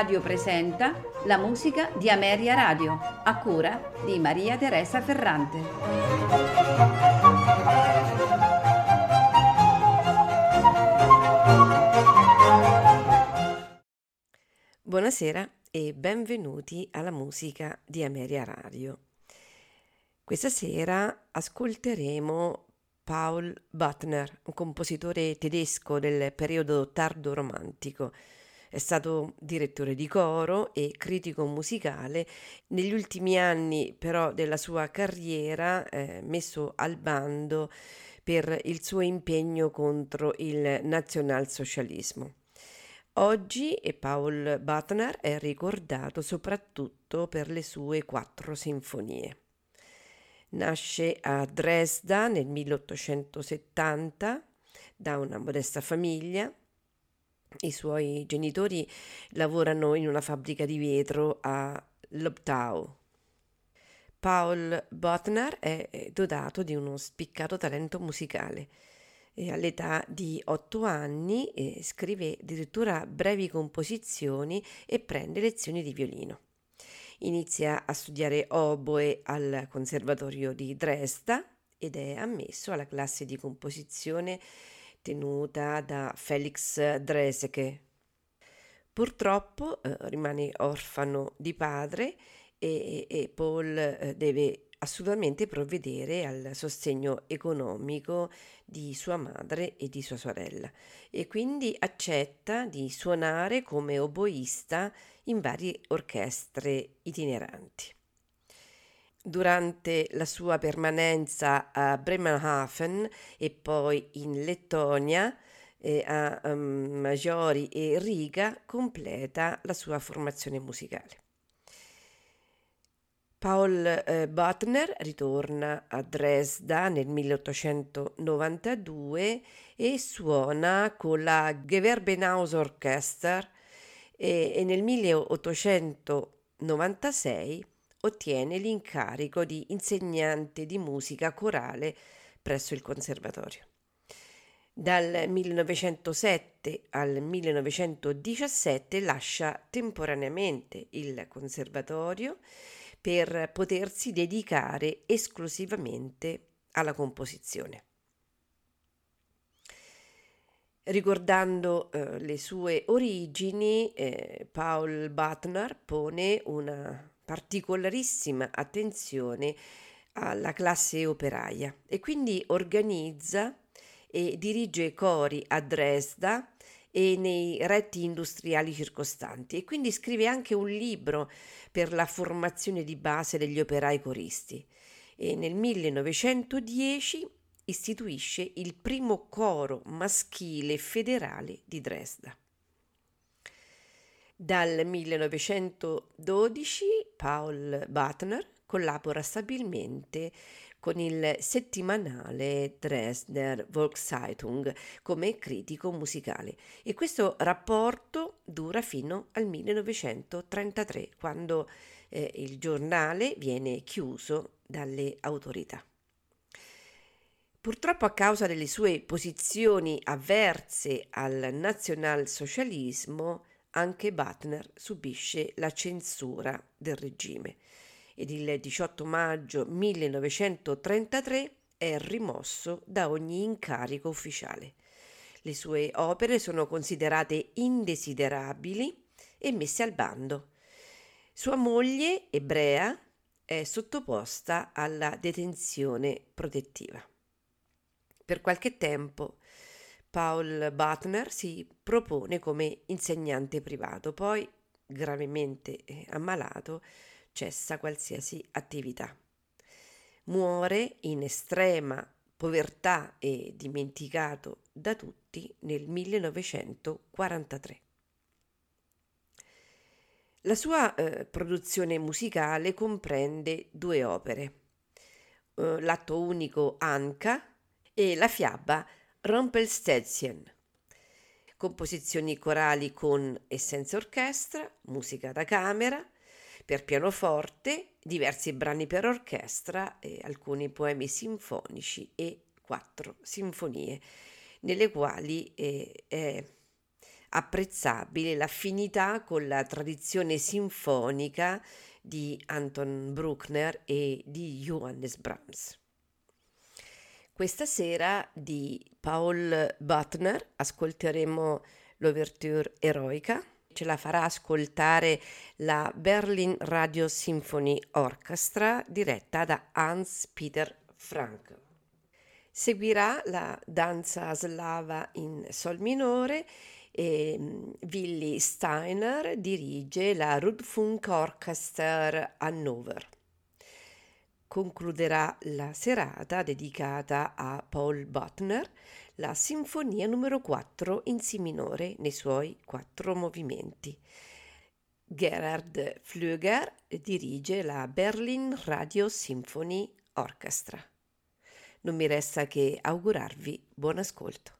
Radio presenta la musica di Ameria Radio, a cura di Maria Teresa Ferrante. Buonasera e benvenuti alla musica di Ameria Radio. Questa sera ascolteremo Paul Buttner, un compositore tedesco del periodo tardo romantico. È stato direttore di coro e critico musicale. Negli ultimi anni però della sua carriera eh, messo al bando per il suo impegno contro il nazionalsocialismo. Oggi Paul Buttner è ricordato soprattutto per le sue quattro sinfonie. Nasce a Dresda nel 1870 da una modesta famiglia. I suoi genitori lavorano in una fabbrica di vetro a Lobtau. Paul Botner è dotato di uno spiccato talento musicale e all'età di otto anni eh, scrive addirittura brevi composizioni e prende lezioni di violino inizia a studiare oboe al Conservatorio di Dresda ed è ammesso alla classe di composizione tenuta da Felix Dreseke. Purtroppo eh, rimane orfano di padre e, e Paul eh, deve assolutamente provvedere al sostegno economico di sua madre e di sua sorella e quindi accetta di suonare come oboista in varie orchestre itineranti. Durante la sua permanenza a Bremerhaven e poi in Lettonia, eh, a um, Maggiori e Riga, completa la sua formazione musicale. Paul eh, Butner ritorna a Dresda nel 1892 e suona con la Gewerbenaus Orchester e, e nel 1896 ottiene l'incarico di insegnante di musica corale presso il conservatorio. Dal 1907 al 1917 lascia temporaneamente il conservatorio per potersi dedicare esclusivamente alla composizione. Ricordando eh, le sue origini, eh, Paul Butner pone una particolarissima attenzione alla classe operaia e quindi organizza e dirige cori a Dresda e nei retti industriali circostanti e quindi scrive anche un libro per la formazione di base degli operai coristi e nel 1910 istituisce il primo coro maschile federale di Dresda. Dal 1912 Paul Butner collabora stabilmente con il settimanale Dresdner Volkszeitung come critico musicale e questo rapporto dura fino al 1933 quando eh, il giornale viene chiuso dalle autorità. Purtroppo a causa delle sue posizioni avverse al nazionalsocialismo, anche Butner subisce la censura del regime ed il 18 maggio 1933 è rimosso da ogni incarico ufficiale. Le sue opere sono considerate indesiderabili e messe al bando. Sua moglie, ebrea, è sottoposta alla detenzione protettiva. Per qualche tempo Paul Butner si propone come insegnante privato, poi, gravemente eh, ammalato, cessa qualsiasi attività. Muore in estrema povertà e dimenticato da tutti nel 1943. La sua eh, produzione musicale comprende due opere, eh, l'atto unico Anka e la fiaba Rumpelstiltskin. Composizioni corali con e senza orchestra, musica da camera, per pianoforte, diversi brani per orchestra, alcuni poemi sinfonici e quattro sinfonie, nelle quali eh, è apprezzabile l'affinità con la tradizione sinfonica di Anton Bruckner e di Johannes Brahms. Questa sera di Paul Butner ascolteremo l'ouverture eroica, ce la farà ascoltare la Berlin Radio Symphony Orchestra diretta da Hans Peter Frank. Seguirà la danza slava in sol minore e mm, Willy Steiner dirige la Rundfunk Orchester Hannover. Concluderà la serata dedicata a Paul Butner la Sinfonia numero 4 in Si minore nei suoi quattro movimenti. Gerhard Flüger dirige la Berlin Radio Symphony Orchestra. Non mi resta che augurarvi buon ascolto.